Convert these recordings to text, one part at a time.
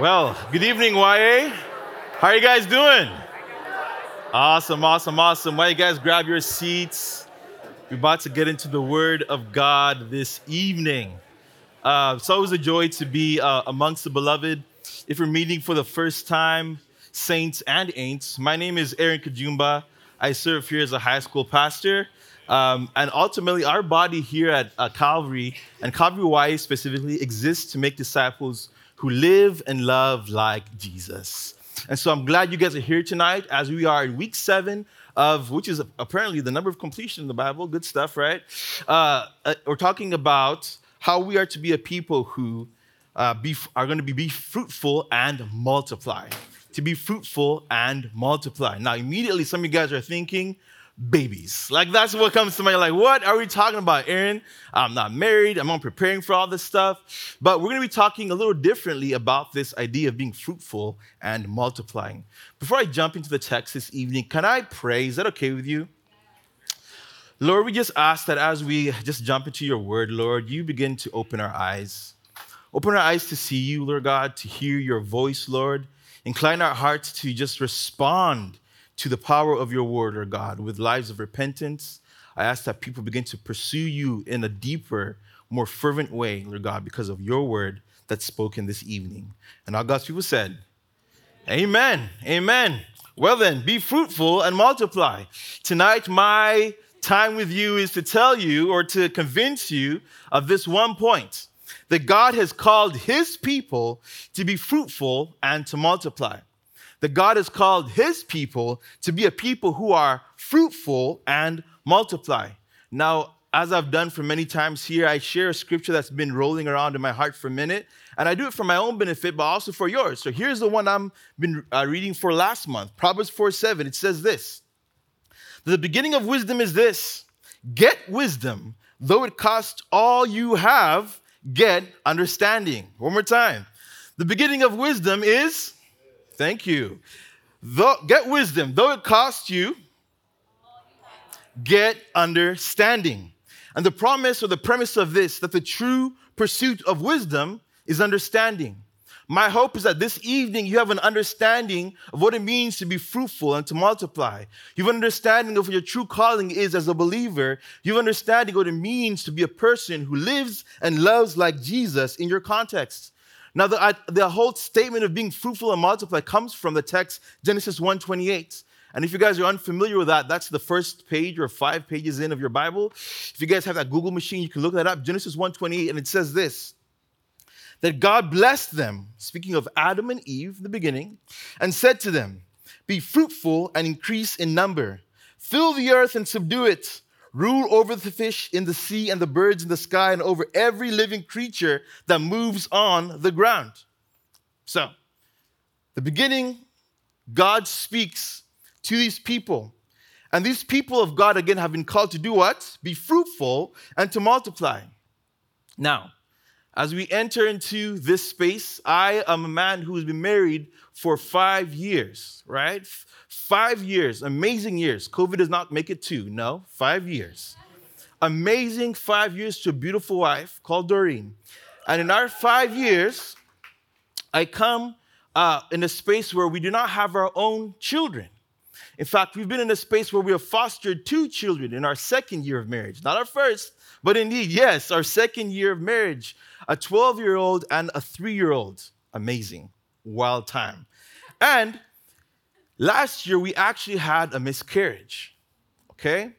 Well, good evening, YA. How are you guys doing? Awesome, awesome, awesome. Why you guys grab your seats? We're about to get into the Word of God this evening. Uh, it's always a joy to be uh, amongst the beloved. If you're meeting for the first time, saints and ain'ts, my name is Aaron Kajumba. I serve here as a high school pastor. Um, and ultimately, our body here at uh, Calvary, and Calvary Y specifically, exists to make disciples who live and love like Jesus. And so I'm glad you guys are here tonight as we are in week seven of which is apparently the number of completion in the Bible. Good stuff, right? Uh, uh, we're talking about how we are to be a people who uh, be, are going to be, be fruitful and multiply. To be fruitful and multiply. Now, immediately, some of you guys are thinking, babies. Like that's what comes to mind. Like, what are we talking about, Aaron? I'm not married. I'm not preparing for all this stuff. But we're going to be talking a little differently about this idea of being fruitful and multiplying. Before I jump into the text this evening, can I pray? Is that okay with you? Lord, we just ask that as we just jump into your word, Lord, you begin to open our eyes. Open our eyes to see you, Lord God, to hear your voice, Lord. Incline our hearts to just respond to the power of your word, Lord God, with lives of repentance. I ask that people begin to pursue you in a deeper, more fervent way, Lord God, because of your word that's spoken this evening. And all God's people said, Amen. Amen. Well, then, be fruitful and multiply. Tonight, my time with you is to tell you or to convince you of this one point that God has called his people to be fruitful and to multiply that God has called his people to be a people who are fruitful and multiply. Now, as I've done for many times here, I share a scripture that's been rolling around in my heart for a minute, and I do it for my own benefit, but also for yours. So here's the one I've been uh, reading for last month Proverbs 4 7. It says this The beginning of wisdom is this get wisdom, though it cost all you have, get understanding. One more time. The beginning of wisdom is Thank you. Though, get wisdom, though it costs you, get understanding. And the promise or the premise of this, that the true pursuit of wisdom is understanding. My hope is that this evening you have an understanding of what it means to be fruitful and to multiply. You have an understanding of what your true calling is as a believer. You have an understanding of what it means to be a person who lives and loves like Jesus in your context. Now, the, the whole statement of being fruitful and multiply comes from the text Genesis 1:28. And if you guys are unfamiliar with that, that's the first page or five pages in of your Bible. If you guys have that Google machine, you can look that up. Genesis 1:28, and it says this: that God blessed them, speaking of Adam and Eve, in the beginning, and said to them, "Be fruitful and increase in number, fill the earth and subdue it." Rule over the fish in the sea and the birds in the sky and over every living creature that moves on the ground. So, the beginning, God speaks to these people. And these people of God, again, have been called to do what? Be fruitful and to multiply. Now, as we enter into this space, I am a man who has been married for five years, right? Five years, amazing years. COVID does not make it two, no, five years. Amazing five years to a beautiful wife called Doreen. And in our five years, I come uh, in a space where we do not have our own children. In fact, we've been in a space where we have fostered two children in our second year of marriage. Not our first, but indeed, yes, our second year of marriage a 12 year old and a three year old. Amazing, wild time. And Last year, we actually had a miscarriage, okay?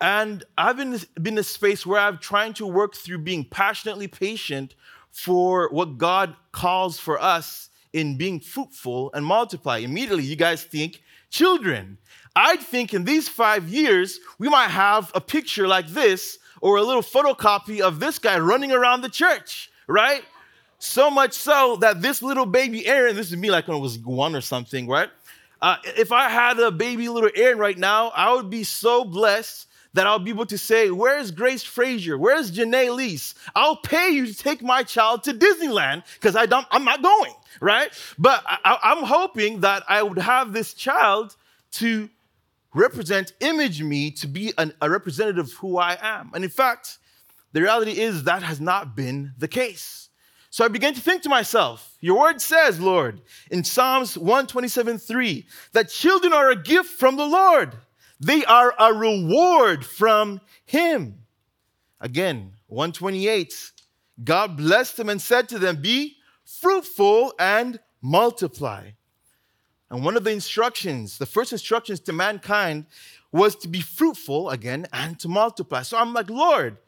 And I've been, been in a space where I'm trying to work through being passionately patient for what God calls for us in being fruitful and multiply. Immediately, you guys think children. I'd think in these five years, we might have a picture like this or a little photocopy of this guy running around the church, right? So much so that this little baby Aaron, this is me like when I was one or something, right? Uh, if I had a baby little Aaron right now, I would be so blessed that I'll be able to say, Where's Grace Frazier? Where's Janae Lease? I'll pay you to take my child to Disneyland because I'm not going, right? But I, I'm hoping that I would have this child to represent, image me to be an, a representative of who I am. And in fact, the reality is that has not been the case. So I began to think to myself, Your word says, Lord, in Psalms 127 3, that children are a gift from the Lord. They are a reward from Him. Again, 128, God blessed them and said to them, Be fruitful and multiply. And one of the instructions, the first instructions to mankind, was to be fruitful again and to multiply. So I'm like, Lord,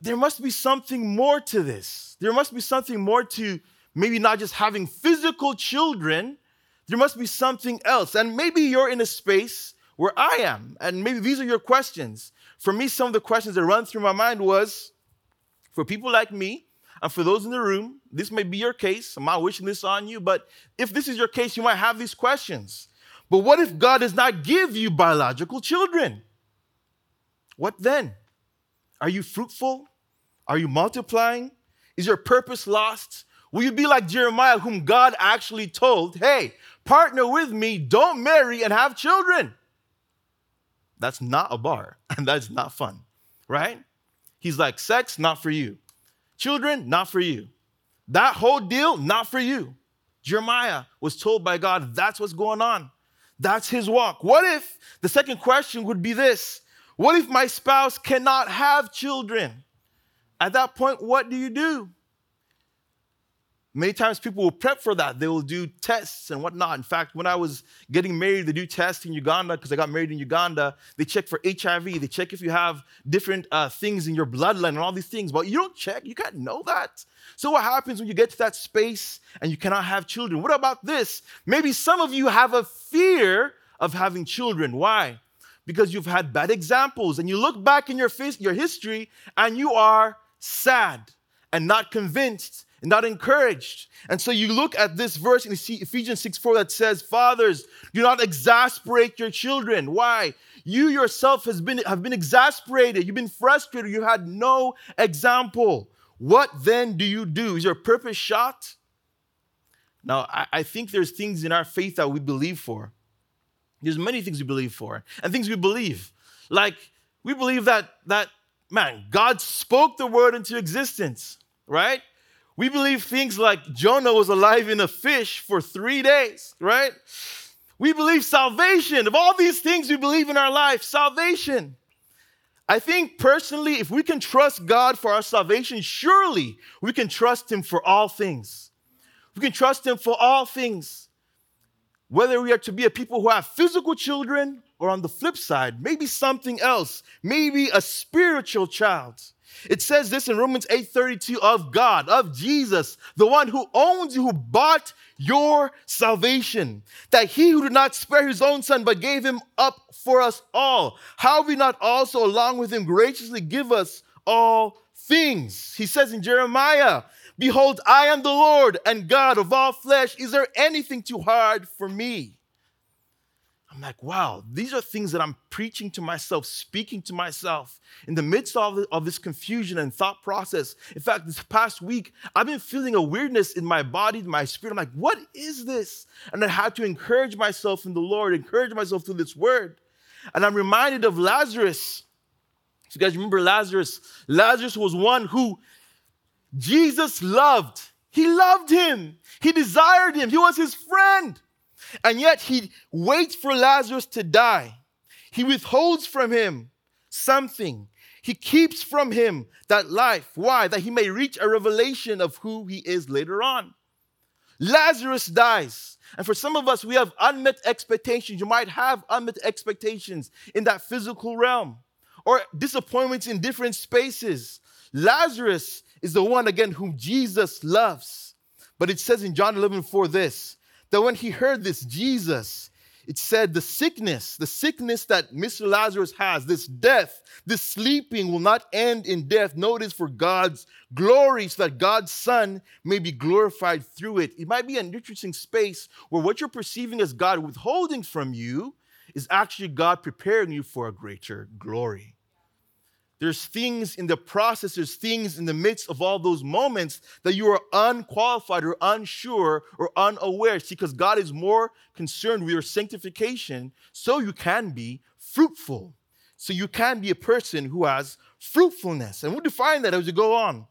there must be something more to this. There must be something more to maybe not just having physical children. There must be something else. And maybe you're in a space where I am, and maybe these are your questions. For me, some of the questions that run through my mind was for people like me, and for those in the room, this may be your case. I'm not wishing this on you, but if this is your case, you might have these questions. But what if God does not give you biological children? What then? Are you fruitful? Are you multiplying? Is your purpose lost? Will you be like Jeremiah, whom God actually told, hey, partner with me, don't marry and have children? That's not a bar, and that's not fun, right? He's like, sex, not for you. Children, not for you. That whole deal, not for you. Jeremiah was told by God, that's what's going on. That's his walk. What if the second question would be this What if my spouse cannot have children? At that point, what do you do? Many times people will prep for that. They will do tests and whatnot. In fact, when I was getting married, they do tests in Uganda because I got married in Uganda. They check for HIV. They check if you have different uh, things in your bloodline and all these things. But you don't check. You can't know that. So what happens when you get to that space and you cannot have children? What about this? Maybe some of you have a fear of having children. Why? Because you've had bad examples and you look back in your, face, your history and you are sad and not convinced not encouraged. And so you look at this verse in Ephesians 6 4 that says, Fathers, do not exasperate your children. Why? You yourself has been, have been exasperated, you've been frustrated, you had no example. What then do you do? Is your purpose shot? Now, I, I think there's things in our faith that we believe for. There's many things we believe for, and things we believe. Like, we believe that, that man, God spoke the word into existence, right? We believe things like Jonah was alive in a fish for three days, right? We believe salvation. Of all these things we believe in our life, salvation. I think personally, if we can trust God for our salvation, surely we can trust Him for all things. We can trust Him for all things. Whether we are to be a people who have physical children or on the flip side, maybe something else, maybe a spiritual child. It says this in Romans 8:32 of God, of Jesus, the one who owns you, who bought your salvation, that he who did not spare his own son but gave him up for us all, how we not also along with him graciously give us all things? He says in Jeremiah, Behold, I am the Lord and God of all flesh. Is there anything too hard for me? I'm like, wow, these are things that I'm preaching to myself, speaking to myself in the midst of, of this confusion and thought process. In fact, this past week, I've been feeling a weirdness in my body, my spirit. I'm like, what is this? And I had to encourage myself in the Lord, encourage myself through this word. And I'm reminded of Lazarus. If you guys remember Lazarus, Lazarus was one who Jesus loved. He loved him, he desired him, he was his friend. And yet he waits for Lazarus to die. He withholds from him something. He keeps from him that life. Why? That he may reach a revelation of who he is later on. Lazarus dies. And for some of us, we have unmet expectations. You might have unmet expectations in that physical realm or disappointments in different spaces. Lazarus is the one, again, whom Jesus loves. But it says in John 11 4 this that when he heard this, Jesus, it said the sickness, the sickness that Mr. Lazarus has, this death, this sleeping will not end in death. Notice for God's glory, so that God's Son may be glorified through it. It might be an interesting space where what you're perceiving as God withholding from you is actually God preparing you for a greater glory. There's things in the process, there's things in the midst of all those moments that you are unqualified or unsure or unaware. See, because God is more concerned with your sanctification so you can be fruitful. So you can be a person who has fruitfulness. And we'll define that as we go on.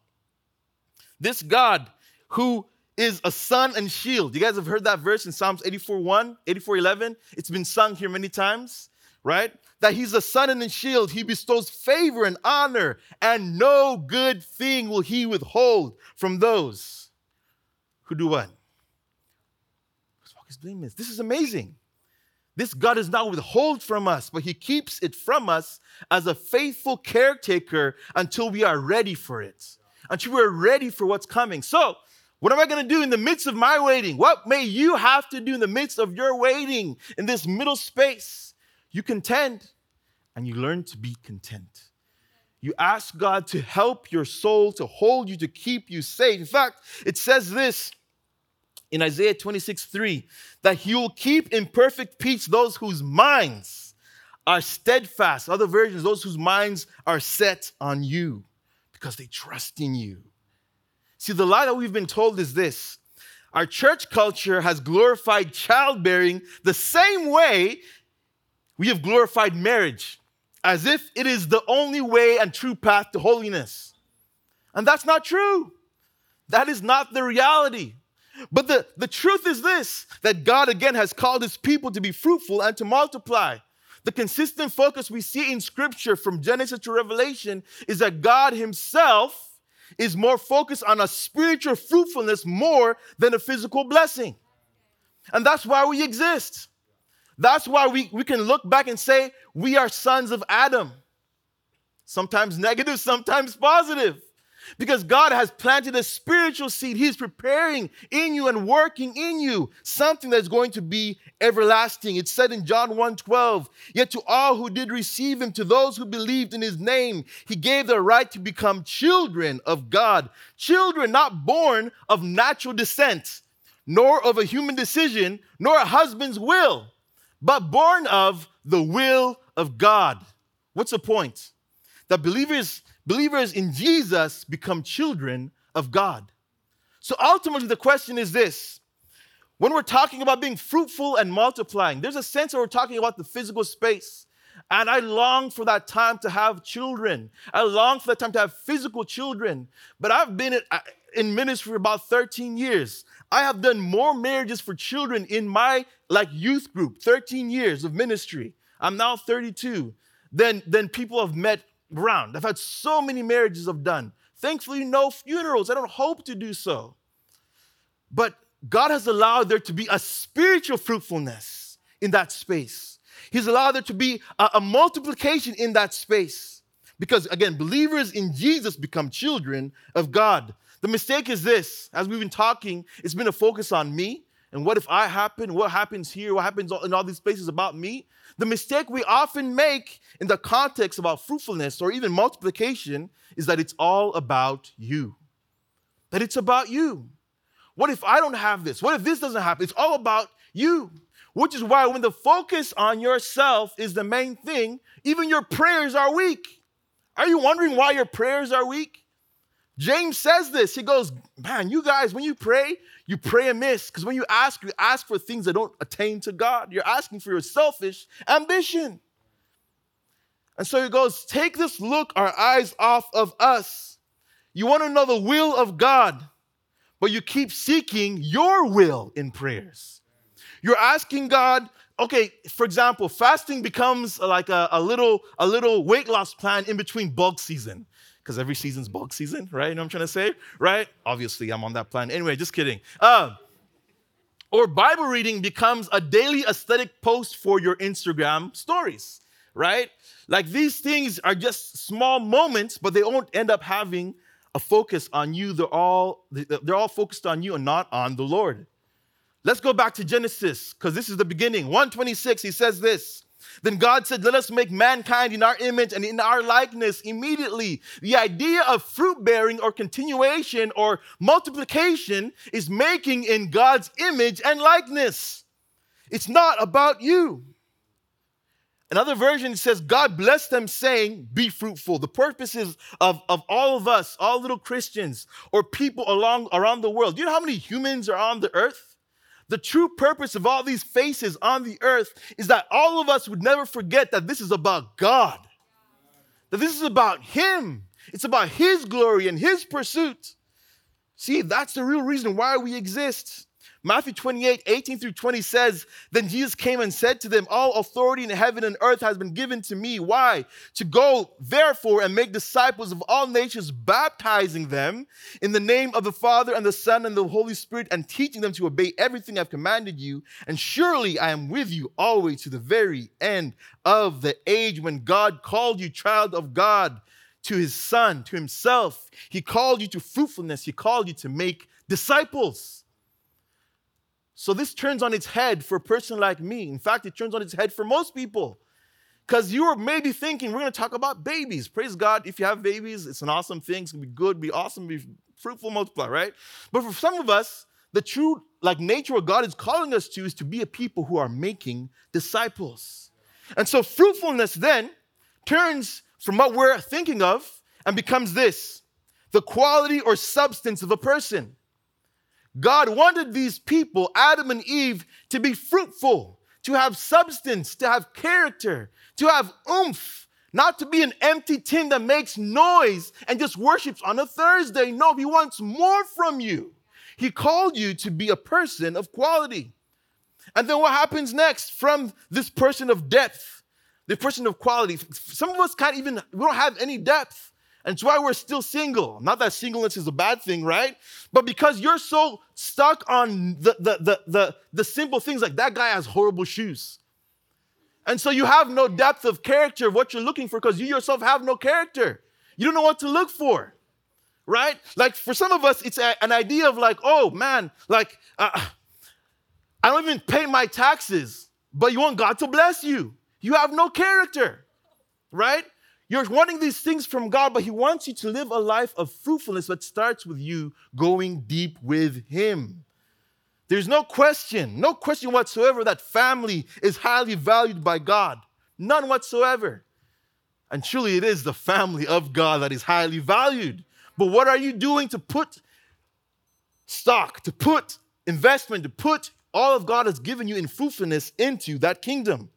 This God who is a sun and shield. You guys have heard that verse in Psalms 84 1, 84 11. It's been sung here many times, right? That he's a sun and a shield. He bestows favor and honor, and no good thing will he withhold from those who do what? This is amazing. This God does not withhold from us, but He keeps it from us as a faithful caretaker until we are ready for it, until we're ready for what's coming. So, what am I going to do in the midst of my waiting? What may you have to do in the midst of your waiting in this middle space? You contend and you learn to be content. You ask God to help your soul, to hold you, to keep you safe. In fact, it says this in Isaiah 26 3 that He will keep in perfect peace those whose minds are steadfast. Other versions, those whose minds are set on you because they trust in you. See, the lie that we've been told is this our church culture has glorified childbearing the same way we have glorified marriage, as if it is the only way and true path to holiness. And that's not true. That is not the reality. But the, the truth is this that God again has called his people to be fruitful and to multiply. The consistent focus we see in scripture from Genesis to Revelation is that God himself is more focused on a spiritual fruitfulness more than a physical blessing. And that's why we exist. That's why we, we can look back and say we are sons of Adam. Sometimes negative, sometimes positive. Because God has planted a spiritual seed. He's preparing in you and working in you something that's going to be everlasting. It's said in John 1 12, Yet to all who did receive him, to those who believed in his name, he gave the right to become children of God. Children not born of natural descent, nor of a human decision, nor a husband's will, but born of the will of God. What's the point? That believers believers in Jesus become children of God. So ultimately, the question is this when we're talking about being fruitful and multiplying, there's a sense that we're talking about the physical space. And I long for that time to have children. I long for that time to have physical children. But I've been in uh, ministry for about 13 years. I have done more marriages for children in my like youth group, 13 years of ministry. I'm now 32. Then, than people have met around. I've had so many marriages I've done. Thankfully, no funerals. I don't hope to do so. But God has allowed there to be a spiritual fruitfulness in that space. He's allowed there to be a, a multiplication in that space. Because again, believers in Jesus become children of God. The mistake is this as we've been talking, it's been a focus on me and what if I happen, what happens here, what happens in all these places about me. The mistake we often make in the context about fruitfulness or even multiplication is that it's all about you. That it's about you. What if I don't have this? What if this doesn't happen? It's all about you. Which is why when the focus on yourself is the main thing, even your prayers are weak. Are you wondering why your prayers are weak? James says this. He goes, Man, you guys, when you pray, you pray amiss. Because when you ask, you ask for things that don't attain to God. You're asking for your selfish ambition. And so he goes, Take this look, our eyes off of us. You want to know the will of God, but you keep seeking your will in prayers. You're asking God, okay, for example, fasting becomes like a, a little, a little weight loss plan in between bulk season because every season's bulk season, right? You know what I'm trying to say, right? Obviously, I'm on that plan. Anyway, just kidding. Uh, or Bible reading becomes a daily aesthetic post for your Instagram stories, right? Like these things are just small moments, but they won't end up having a focus on you. They're all they're all focused on you and not on the Lord. Let's go back to Genesis because this is the beginning. 126, he says this. Then God said, Let us make mankind in our image and in our likeness immediately. The idea of fruit bearing or continuation or multiplication is making in God's image and likeness. It's not about you. Another version says, God blessed them, saying, Be fruitful. The purposes of, of all of us, all little Christians or people along around the world. Do you know how many humans are on the earth? The true purpose of all these faces on the earth is that all of us would never forget that this is about God, that this is about Him. It's about His glory and His pursuit. See, that's the real reason why we exist. Matthew 28, 18 through 20 says, Then Jesus came and said to them, All authority in heaven and earth has been given to me. Why? To go, therefore, and make disciples of all nations, baptizing them in the name of the Father and the Son and the Holy Spirit, and teaching them to obey everything I've commanded you. And surely I am with you always to the very end of the age when God called you child of God to his Son, to himself. He called you to fruitfulness, he called you to make disciples. So this turns on its head for a person like me. In fact, it turns on its head for most people. Because you are maybe thinking, we're going to talk about babies. Praise God. If you have babies, it's an awesome thing. It's going to be good, be awesome, be fruitful, multiply, right? But for some of us, the true like nature of God is calling us to is to be a people who are making disciples. And so fruitfulness then turns from what we're thinking of and becomes this the quality or substance of a person. God wanted these people, Adam and Eve, to be fruitful, to have substance, to have character, to have oomph, not to be an empty tin that makes noise and just worships on a Thursday. No, He wants more from you. He called you to be a person of quality. And then what happens next from this person of depth, the person of quality? Some of us can't even, we don't have any depth. And it's why we're still single. Not that singleness is a bad thing, right? But because you're so stuck on the, the, the, the, the simple things like that guy has horrible shoes. And so you have no depth of character of what you're looking for because you yourself have no character. You don't know what to look for, right? Like for some of us, it's a, an idea of like, oh man, like uh, I don't even pay my taxes, but you want God to bless you. You have no character, right? You're wanting these things from God, but He wants you to live a life of fruitfulness that starts with you going deep with Him. There's no question, no question whatsoever that family is highly valued by God. None whatsoever. And truly, it is the family of God that is highly valued. But what are you doing to put stock, to put investment, to put all of God has given you in fruitfulness into that kingdom?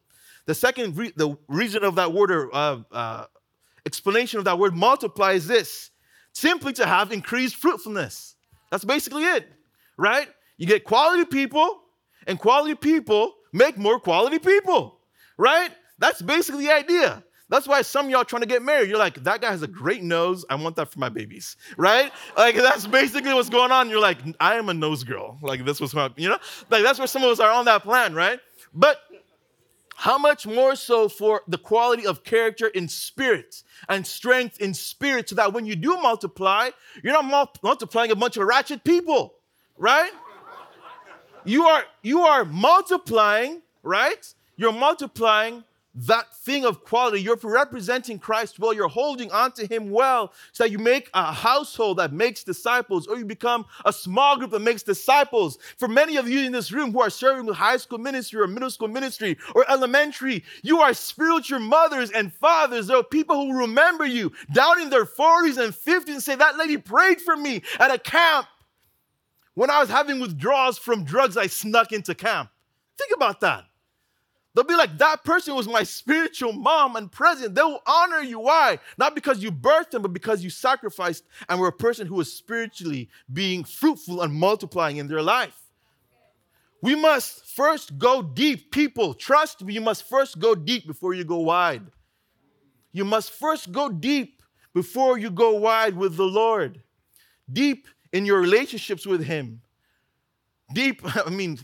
The second re- the reason of that word uh, uh, explanation of that word multiply is this simply to have increased fruitfulness. That's basically it, right? You get quality people, and quality people make more quality people, right? That's basically the idea. That's why some y'all trying to get married. You're like, that guy has a great nose. I want that for my babies, right? Like that's basically what's going on. You're like, I am a nose girl. Like this was my, you know, like that's where some of us are on that plan, right? But how much more so for the quality of character in spirit and strength in spirit, so that when you do multiply, you're not multiplying a bunch of ratchet people, right? You are you are multiplying, right? You're multiplying that thing of quality. You're representing Christ well. You're holding on to Him well so that you make a household that makes disciples, or you become a small group that makes disciples. For many of you in this room who are serving with high school ministry or middle school ministry or elementary, you are spiritual mothers and fathers. There are people who remember you down in their 40s and 50s and say, That lady prayed for me at a camp. When I was having withdrawals from drugs, I snuck into camp. Think about that. They'll be like, that person was my spiritual mom and present. They will honor you. Why? Not because you birthed them, but because you sacrificed and were a person who was spiritually being fruitful and multiplying in their life. We must first go deep. People, trust me, you must first go deep before you go wide. You must first go deep before you go wide with the Lord. Deep in your relationships with Him. Deep, I mean,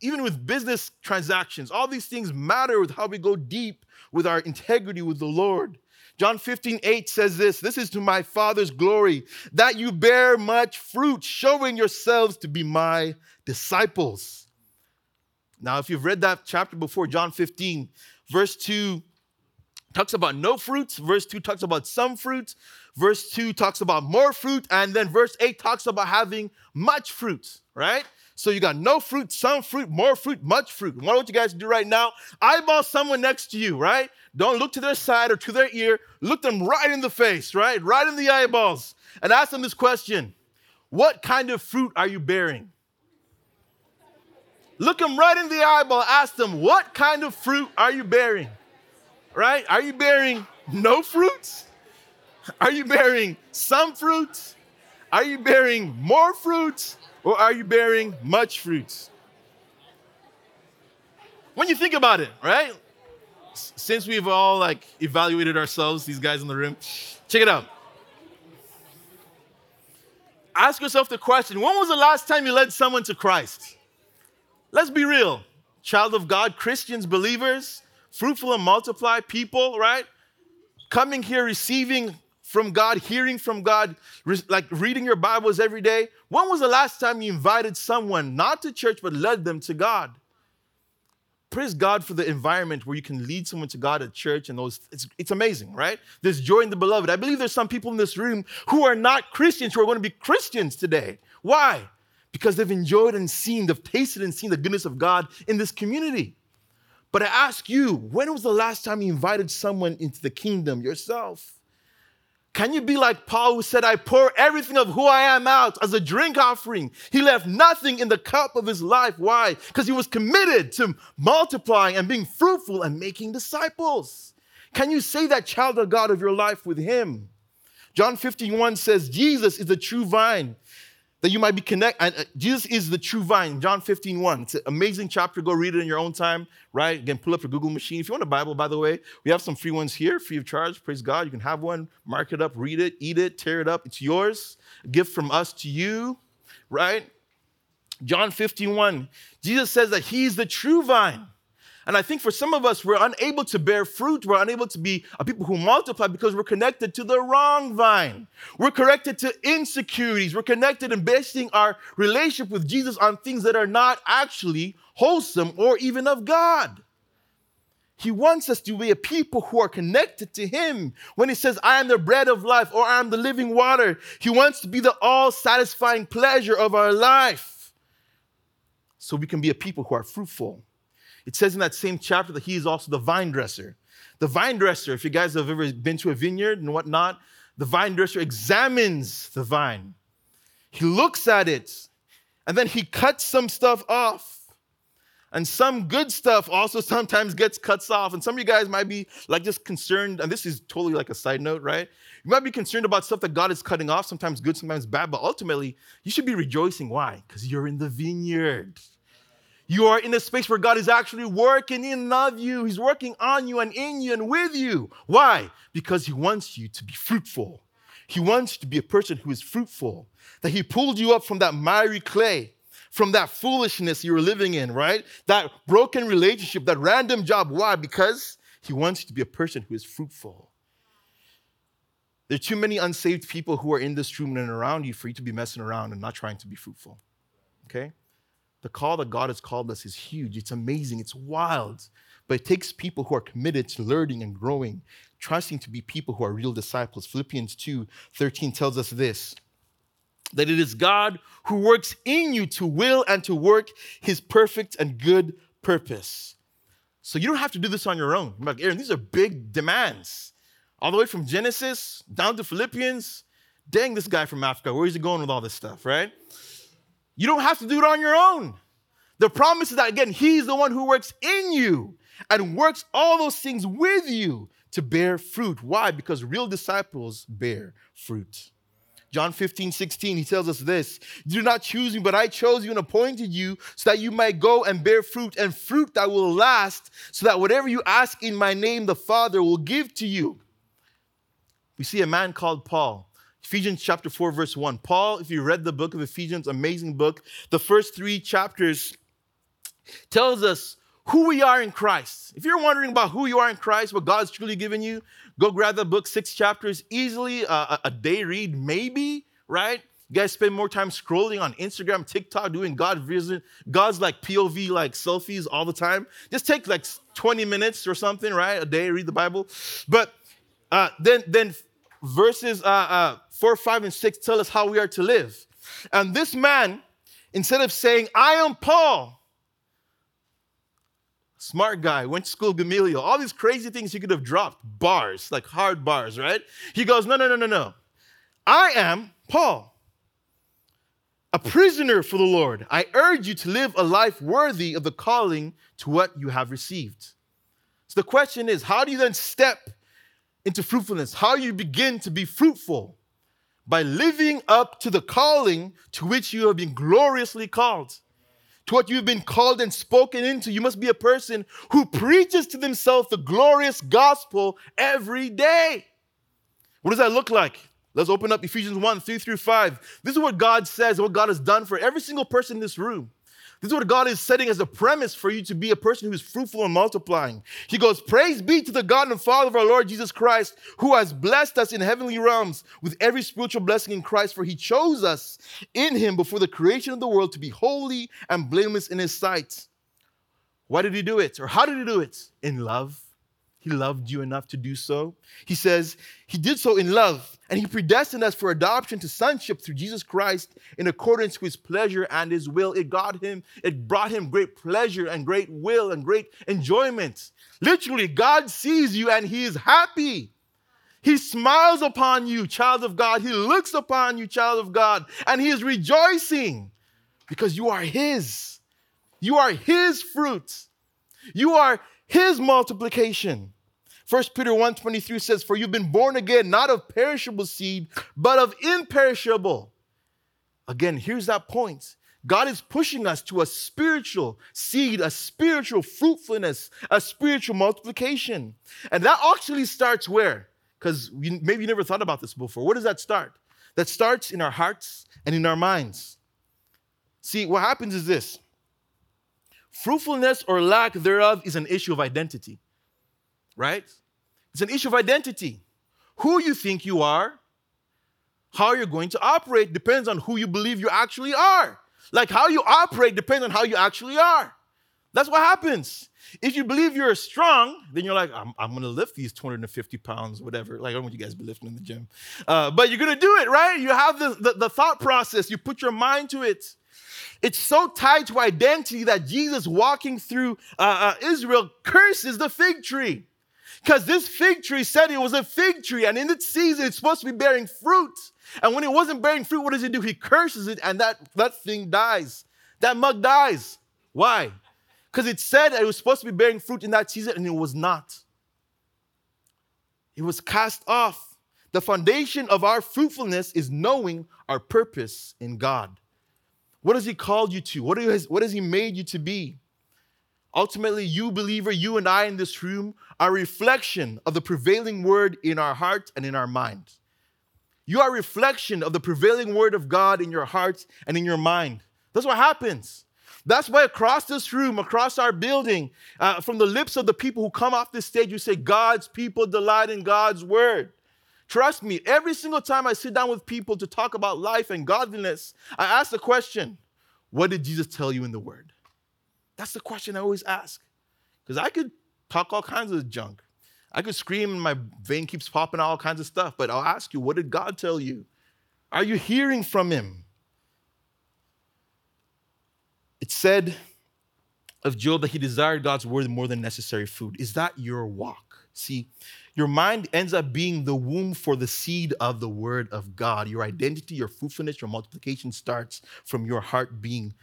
even with business transactions, all these things matter with how we go deep with our integrity with the Lord. John 15, 8 says this This is to my Father's glory, that you bear much fruit, showing yourselves to be my disciples. Now, if you've read that chapter before, John 15, verse 2 talks about no fruits, verse 2 talks about some fruit, verse 2 talks about more fruit, and then verse 8 talks about having much fruit, right? So you got no fruit, some fruit, more fruit, much fruit. What I want you guys to do right now, eyeball someone next to you, right? Don't look to their side or to their ear. Look them right in the face, right? Right in the eyeballs. And ask them this question What kind of fruit are you bearing? Look them right in the eyeball. Ask them, What kind of fruit are you bearing? Right? Are you bearing no fruits? Are you bearing some fruits? Are you bearing more fruits or are you bearing much fruits? When you think about it, right? Since we've all like evaluated ourselves, these guys in the room, check it out. Ask yourself the question when was the last time you led someone to Christ? Let's be real. Child of God, Christians, believers, fruitful and multiply people, right? Coming here, receiving from God, hearing from God, re- like reading your Bibles every day. When was the last time you invited someone, not to church, but led them to God? Praise God for the environment where you can lead someone to God at church and those, it's, it's amazing, right? There's joy in the beloved. I believe there's some people in this room who are not Christians who are going to be Christians today. Why? Because they've enjoyed and seen, they've tasted and seen the goodness of God in this community. But I ask you, when was the last time you invited someone into the kingdom yourself? Can you be like Paul who said, I pour everything of who I am out as a drink offering? He left nothing in the cup of his life. Why? Because he was committed to multiplying and being fruitful and making disciples. Can you say that child of God of your life with him? John 15, 1 says, Jesus is the true vine that you might be connected. Uh, Jesus is the true vine, John 15, 1. It's an amazing chapter. Go read it in your own time, right? Again, pull up your Google machine. If you want a Bible, by the way, we have some free ones here, free of charge. Praise God. You can have one, mark it up, read it, eat it, tear it up. It's yours. A gift from us to you, right? John 15, 1. Jesus says that he's the true vine. And I think for some of us, we're unable to bear fruit. We're unable to be a people who multiply because we're connected to the wrong vine. We're connected to insecurities. We're connected and basing our relationship with Jesus on things that are not actually wholesome or even of God. He wants us to be a people who are connected to Him. When He says, I am the bread of life or I am the living water, He wants to be the all satisfying pleasure of our life. So we can be a people who are fruitful. It says in that same chapter that he is also the vine dresser. The vine dresser, if you guys have ever been to a vineyard and whatnot, the vine dresser examines the vine. He looks at it and then he cuts some stuff off. And some good stuff also sometimes gets cuts off. And some of you guys might be like just concerned, and this is totally like a side note, right? You might be concerned about stuff that God is cutting off, sometimes good, sometimes bad, but ultimately you should be rejoicing. Why? Because you're in the vineyard. You are in a space where God is actually working in of you. He's working on you and in you and with you. Why? Because He wants you to be fruitful. He wants you to be a person who is fruitful. That He pulled you up from that miry clay, from that foolishness you were living in, right? That broken relationship, that random job. Why? Because He wants you to be a person who is fruitful. There are too many unsaved people who are in this room and around you for you to be messing around and not trying to be fruitful. Okay? The call that God has called us is huge. It's amazing. It's wild. But it takes people who are committed to learning and growing, trusting to be people who are real disciples. Philippians 2 13 tells us this that it is God who works in you to will and to work his perfect and good purpose. So you don't have to do this on your own. Like, Aaron, these are big demands. All the way from Genesis down to Philippians. Dang, this guy from Africa, where is he going with all this stuff, right? You don't have to do it on your own. The promise is that, again, He's the one who works in you and works all those things with you to bear fruit. Why? Because real disciples bear fruit. John 15, 16, he tells us this You do not choose me, but I chose you and appointed you so that you might go and bear fruit, and fruit that will last, so that whatever you ask in my name, the Father will give to you. We see a man called Paul. Ephesians chapter 4, verse 1. Paul, if you read the book of Ephesians, amazing book, the first three chapters tells us who we are in Christ. If you're wondering about who you are in Christ, what God's truly given you, go grab the book, six chapters, easily uh, a day read, maybe, right? You guys spend more time scrolling on Instagram, TikTok, doing God visit, God's like POV like selfies all the time. Just take like 20 minutes or something, right? A day, read the Bible. But uh, then, then verses uh, uh, 4, 5, and 6 tell us how we are to live. And this man, instead of saying, I am Paul, smart guy, went to school Gamaliel, all these crazy things he could have dropped, bars, like hard bars, right? He goes, No, no, no, no, no. I am Paul, a prisoner for the Lord. I urge you to live a life worthy of the calling to what you have received. So the question is, how do you then step into fruitfulness? How you begin to be fruitful? by living up to the calling to which you have been gloriously called. To what you've been called and spoken into, you must be a person who preaches to themselves the glorious gospel every day. What does that look like? Let's open up Ephesians 1 3 through 5. This is what God says, what God has done for every single person in this room. This is what God is setting as a premise for you to be a person who is fruitful and multiplying. He goes, Praise be to the God and Father of our Lord Jesus Christ, who has blessed us in heavenly realms with every spiritual blessing in Christ, for he chose us in him before the creation of the world to be holy and blameless in his sight. Why did he do it? Or how did he do it? In love. He loved you enough to do so. He says he did so in love, and he predestined us for adoption to sonship through Jesus Christ in accordance with his pleasure and his will. It got him, it brought him great pleasure and great will and great enjoyment. Literally, God sees you and he is happy. He smiles upon you, child of God. He looks upon you, child of God, and he is rejoicing because you are his. You are his fruit. You are his multiplication. 1 Peter 1:23 says, For you've been born again, not of perishable seed, but of imperishable. Again, here's that point. God is pushing us to a spiritual seed, a spiritual fruitfulness, a spiritual multiplication. And that actually starts where? Because maybe you never thought about this before. Where does that start? That starts in our hearts and in our minds. See, what happens is this Fruitfulness or lack thereof is an issue of identity, right? It's an issue of identity. Who you think you are, how you're going to operate depends on who you believe you actually are. Like how you operate depends on how you actually are. That's what happens. If you believe you're strong, then you're like, I'm, I'm going to lift these 250 pounds, whatever. Like, I don't want you guys to be lifting in the gym. Uh, but you're going to do it, right? You have the, the, the thought process, you put your mind to it. It's so tied to identity that Jesus walking through uh, uh, Israel curses the fig tree. Because this fig tree said it was a fig tree, and in its season, it's supposed to be bearing fruit. And when it wasn't bearing fruit, what does he do? He curses it, and that, that thing dies. That mug dies. Why? Because it said it was supposed to be bearing fruit in that season, and it was not. It was cast off. The foundation of our fruitfulness is knowing our purpose in God. What has He called you to? What has, what has He made you to be? Ultimately, you believer, you and I in this room are reflection of the prevailing word in our heart and in our mind. You are reflection of the prevailing word of God in your heart and in your mind. That's what happens. That's why across this room, across our building, uh, from the lips of the people who come off this stage, you say, God's people delight in God's word. Trust me, every single time I sit down with people to talk about life and godliness, I ask the question, What did Jesus tell you in the Word? That's the question I always ask. Because I could talk all kinds of junk. I could scream and my vein keeps popping all kinds of stuff, but I'll ask you, what did God tell you? Are you hearing from Him? It said of Job that he desired God's word more than necessary food. Is that your walk? See, your mind ends up being the womb for the seed of the word of God. Your identity, your fruitfulness, your multiplication starts from your heart being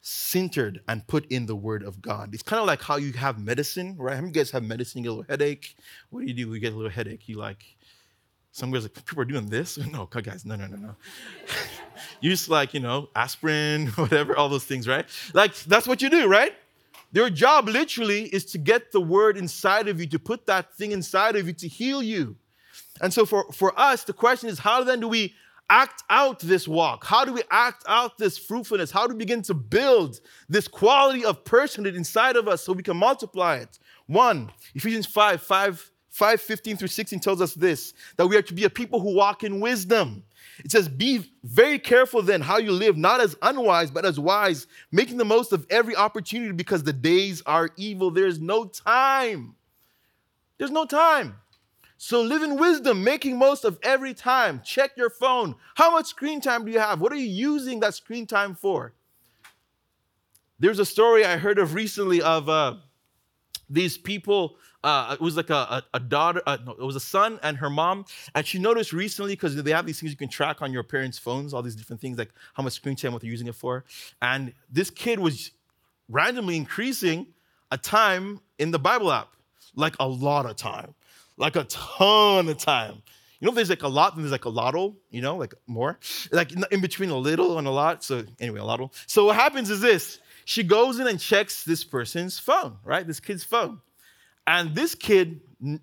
centered and put in the word of God. It's kind of like how you have medicine, right? How many you guys have medicine? You get a little headache. What do you do? You get a little headache. You like, some guys like, people are doing this? No, guys, no, no, no, no. you just like, you know, aspirin, whatever, all those things, right? Like, that's what you do, right? Their job literally is to get the word inside of you, to put that thing inside of you to heal you. And so for, for us, the question is how then do we act out this walk? How do we act out this fruitfulness? How do we begin to build this quality of personhood inside of us so we can multiply it? One, Ephesians 5, 5, 5, 15 through 16 tells us this that we are to be a people who walk in wisdom. It says, Be very careful then how you live, not as unwise, but as wise, making the most of every opportunity because the days are evil. There's no time. There's no time. So live in wisdom, making most of every time. Check your phone. How much screen time do you have? What are you using that screen time for? There's a story I heard of recently of uh, these people uh, it was like a, a, a daughter, uh, no, it was a son and her mom. And she noticed recently, because they have these things you can track on your parents' phones, all these different things, like how much screen time, what they're using it for. And this kid was randomly increasing a time in the Bible app, like a lot of time, like a ton of time. You know, there's like a lot, and there's like a lotto, you know, like more, like in between a little and a lot. So anyway, a lotto. So what happens is this: she goes in and checks this person's phone, right? This kid's phone, and this kid,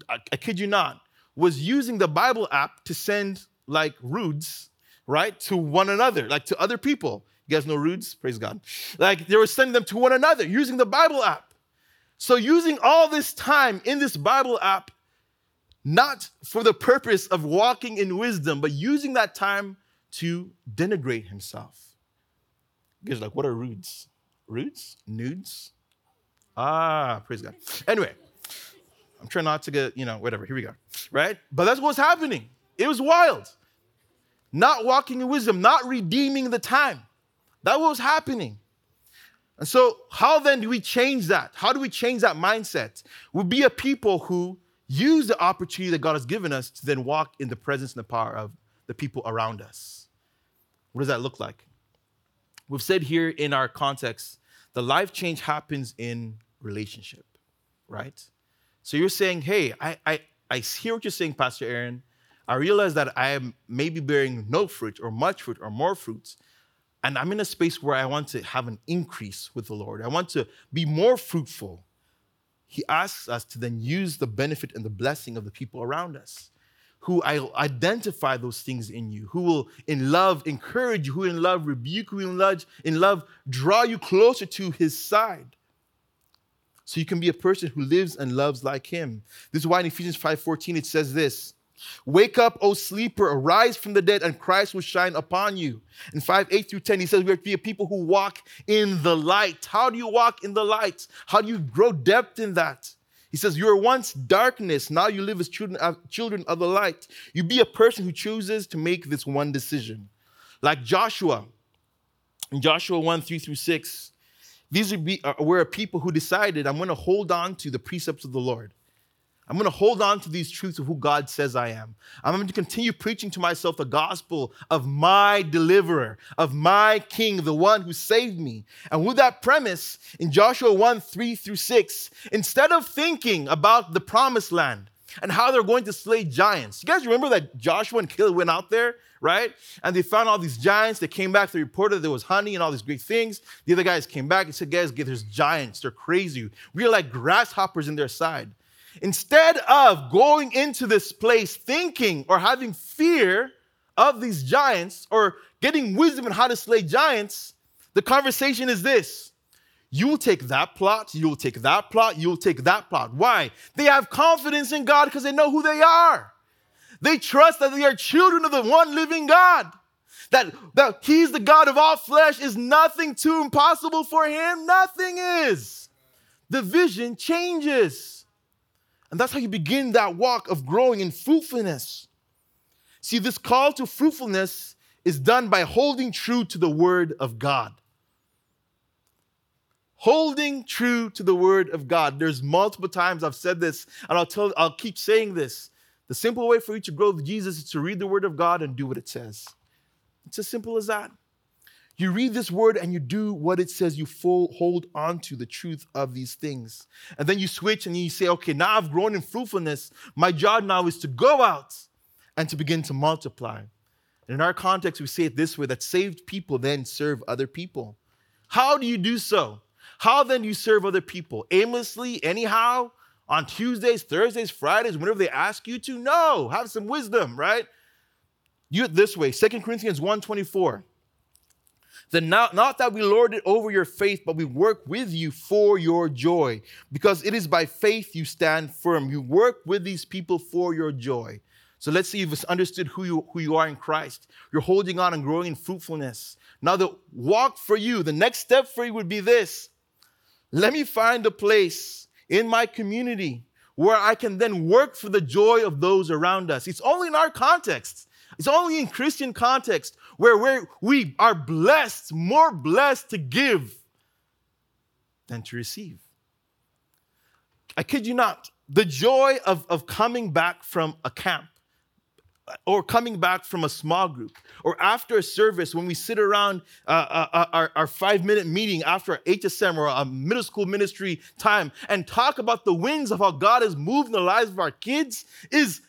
I, kid you not, was using the Bible app to send like rudes, right, to one another, like to other people. You guys know rudes? Praise God. Like they were sending them to one another using the Bible app. So using all this time in this Bible app not for the purpose of walking in wisdom, but using that time to denigrate himself. Guys like, what are rudes? Rudes? Nudes? Ah, praise God. Anyway, I'm trying not to get, you know, whatever. Here we go. Right? But that's what's happening. It was wild. Not walking in wisdom, not redeeming the time. That was happening. And so, how then do we change that? How do we change that mindset? we be a people who use the opportunity that God has given us to then walk in the presence and the power of the people around us. What does that look like? We've said here in our context, the life change happens in relationship, right? So you're saying, hey, I, I, I hear what you're saying, Pastor Aaron. I realize that I am maybe bearing no fruit or much fruit or more fruits. And I'm in a space where I want to have an increase with the Lord. I want to be more fruitful he asks us to then use the benefit and the blessing of the people around us who identify those things in you, who will in love encourage you, who in love rebuke you, in love, in love draw you closer to his side. So you can be a person who lives and loves like him. This is why in Ephesians 5:14 it says this Wake up, O sleeper, arise from the dead, and Christ will shine upon you. In 5, 8 through 10, he says we have to be a people who walk in the light. How do you walk in the light? How do you grow depth in that? He says, You were once darkness, now you live as children of, children of the light. You be a person who chooses to make this one decision. Like Joshua, in Joshua 1, 3 through 6, these would be, uh, were a people who decided, I'm going to hold on to the precepts of the Lord. I'm going to hold on to these truths of who God says I am. I'm going to continue preaching to myself the gospel of my deliverer, of my king, the one who saved me. And with that premise, in Joshua 1 3 through 6, instead of thinking about the promised land and how they're going to slay giants, you guys remember that Joshua and Caleb went out there, right? And they found all these giants. They came back, they reported there was honey and all these great things. The other guys came back and said, Guys, there's giants. They're crazy. We are like grasshoppers in their side. Instead of going into this place thinking or having fear of these giants or getting wisdom on how to slay giants, the conversation is this. You'll take that plot, you'll take that plot, you'll take that plot. Why? They have confidence in God because they know who they are. They trust that they are children of the one living God. That, that He's the God of all flesh is nothing too impossible for Him. Nothing is. The vision changes. And that's how you begin that walk of growing in fruitfulness. See, this call to fruitfulness is done by holding true to the word of God. Holding true to the word of God. There's multiple times I've said this, and I'll tell I'll keep saying this. The simple way for you to grow with Jesus is to read the word of God and do what it says. It's as simple as that. You read this word and you do what it says. You full, hold on to the truth of these things. And then you switch and you say, okay, now I've grown in fruitfulness. My job now is to go out and to begin to multiply. And in our context, we say it this way that saved people then serve other people. How do you do so? How then do you serve other people? Aimlessly, anyhow, on Tuesdays, Thursdays, Fridays, whenever they ask you to? No, have some wisdom, right? Do it this way. Second Corinthians 1 24. Then not, not that we lord it over your faith, but we work with you for your joy, because it is by faith you stand firm. You work with these people for your joy. So let's see if it's understood who you, who you are in Christ. You're holding on and growing in fruitfulness. Now, the walk for you, the next step for you would be this let me find a place in my community where I can then work for the joy of those around us. It's only in our context. It's only in Christian context where we're, we are blessed, more blessed to give than to receive. I kid you not, the joy of, of coming back from a camp or coming back from a small group or after a service when we sit around uh, uh, uh our, our five minute meeting after our HSM or a middle school ministry time and talk about the wings of how God has moved in the lives of our kids is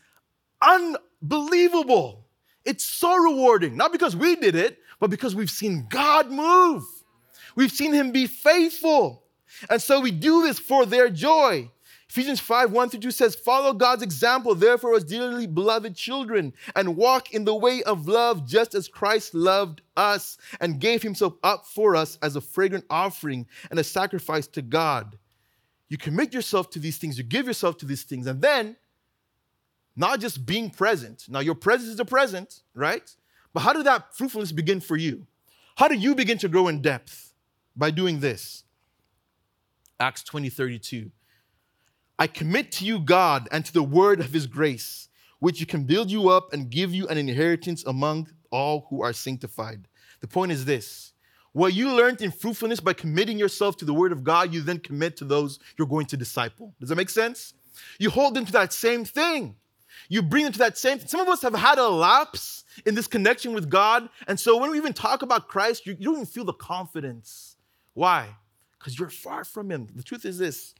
unbelievable. It's so rewarding, not because we did it, but because we've seen God move. We've seen Him be faithful. And so we do this for their joy. Ephesians 5 1 through 2 says, Follow God's example, therefore, as dearly beloved children, and walk in the way of love, just as Christ loved us and gave himself up for us as a fragrant offering and a sacrifice to God. You commit yourself to these things, you give yourself to these things, and then not just being present. Now, your presence is a present, right? But how did that fruitfulness begin for you? How do you begin to grow in depth? By doing this. Acts 20 32. I commit to you, God, and to the word of his grace, which can build you up and give you an inheritance among all who are sanctified. The point is this what you learned in fruitfulness by committing yourself to the word of God, you then commit to those you're going to disciple. Does that make sense? You hold them to that same thing. You bring them to that same. thing. Some of us have had a lapse in this connection with God, and so when we even talk about Christ, you, you don't even feel the confidence. Why? Because you're far from Him. The truth is this: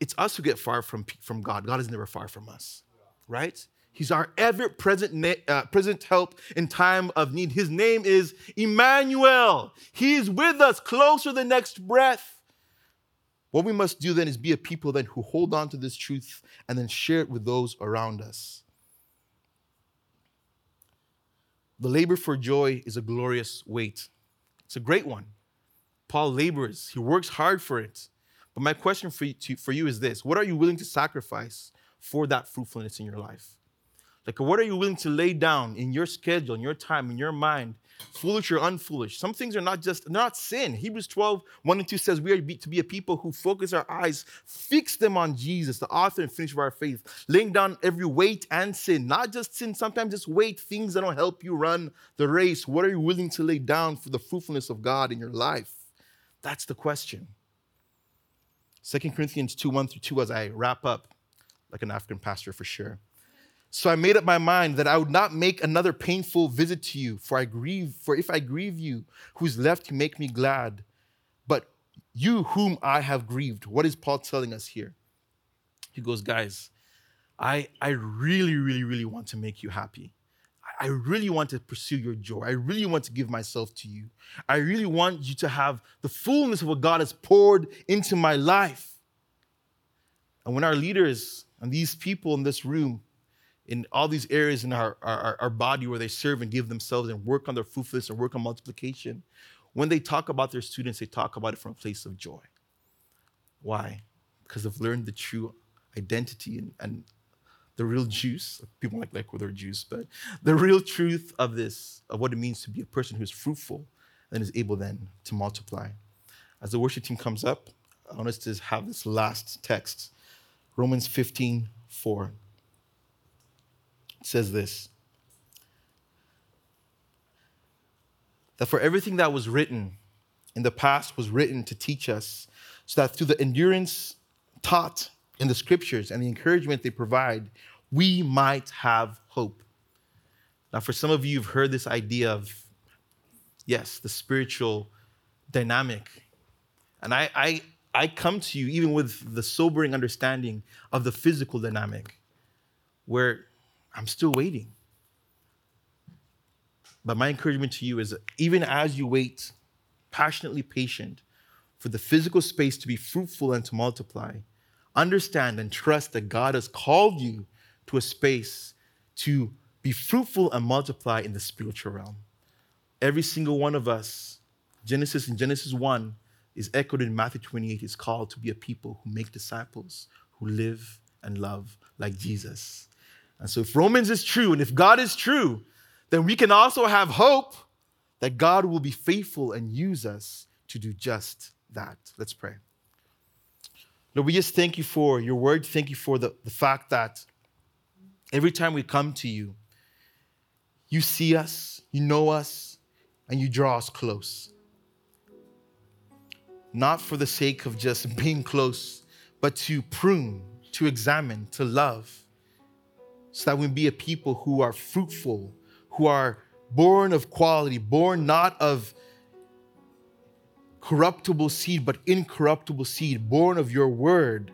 it's us who get far from, from God. God is never far from us, right? He's our ever present, uh, present help in time of need. His name is Emmanuel. He's with us, closer than next breath. What we must do then is be a people then who hold on to this truth and then share it with those around us. The labor for joy is a glorious weight. It's a great one. Paul labors, he works hard for it. But my question for you, to, for you is this What are you willing to sacrifice for that fruitfulness in your life? Like, what are you willing to lay down in your schedule, in your time, in your mind, foolish or unfoolish? Some things are not just, not sin. Hebrews 12, 1 and 2 says we are to be a people who focus our eyes, fix them on Jesus, the author and finisher of our faith, laying down every weight and sin. Not just sin, sometimes just weight, things that don't help you run the race. What are you willing to lay down for the fruitfulness of God in your life? That's the question. 2 Corinthians 2 1 through 2 as I wrap up, like an African pastor for sure. So I made up my mind that I would not make another painful visit to you, for I grieve, for if I grieve you, who's left to make me glad, but you whom I have grieved. What is Paul telling us here? He goes, guys, I, I really, really, really want to make you happy. I really want to pursue your joy. I really want to give myself to you. I really want you to have the fullness of what God has poured into my life. And when our leaders and these people in this room, in all these areas in our, our, our body where they serve and give themselves and work on their fruitfulness and work on multiplication, when they talk about their students, they talk about it from a place of joy. Why? Because they've learned the true identity and, and the real juice. People like like their juice, but the real truth of this, of what it means to be a person who is fruitful and is able then to multiply. As the worship team comes up, I want us to have this last text, Romans 15, 4. It says this that for everything that was written in the past was written to teach us, so that through the endurance taught in the scriptures and the encouragement they provide, we might have hope. Now, for some of you, you've heard this idea of, yes, the spiritual dynamic. And I, I, I come to you even with the sobering understanding of the physical dynamic, where I'm still waiting. But my encouragement to you is even as you wait, passionately patient for the physical space to be fruitful and to multiply, understand and trust that God has called you to a space to be fruitful and multiply in the spiritual realm. Every single one of us, Genesis in Genesis 1 is echoed in Matthew 28, is called to be a people who make disciples, who live and love like Jesus. And so if Romans is true and if God is true, then we can also have hope that God will be faithful and use us to do just that. Let's pray. Lord, we just thank you for your word. Thank you for the, the fact that Every time we come to you, you see us, you know us, and you draw us close. Not for the sake of just being close, but to prune, to examine, to love, so that we be a people who are fruitful, who are born of quality, born not of corruptible seed, but incorruptible seed, born of your word,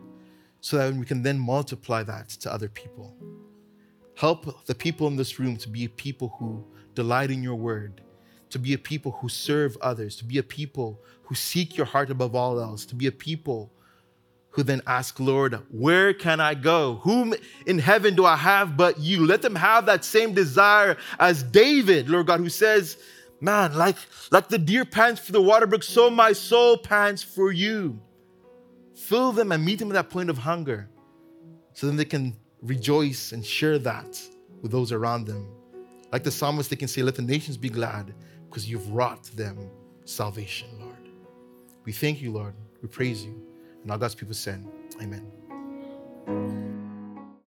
so that we can then multiply that to other people. Help the people in this room to be a people who delight in your word, to be a people who serve others, to be a people who seek your heart above all else, to be a people who then ask, Lord, where can I go? Whom in heaven do I have but you? Let them have that same desire as David, Lord God, who says, Man, like, like the deer pants for the water brook, so my soul pants for you. Fill them and meet them at that point of hunger so then they can rejoice and share that with those around them. Like the psalmist, they can say, Let the nations be glad because you've wrought them salvation, Lord. We thank you, Lord. We praise you. And all God's people said, Amen.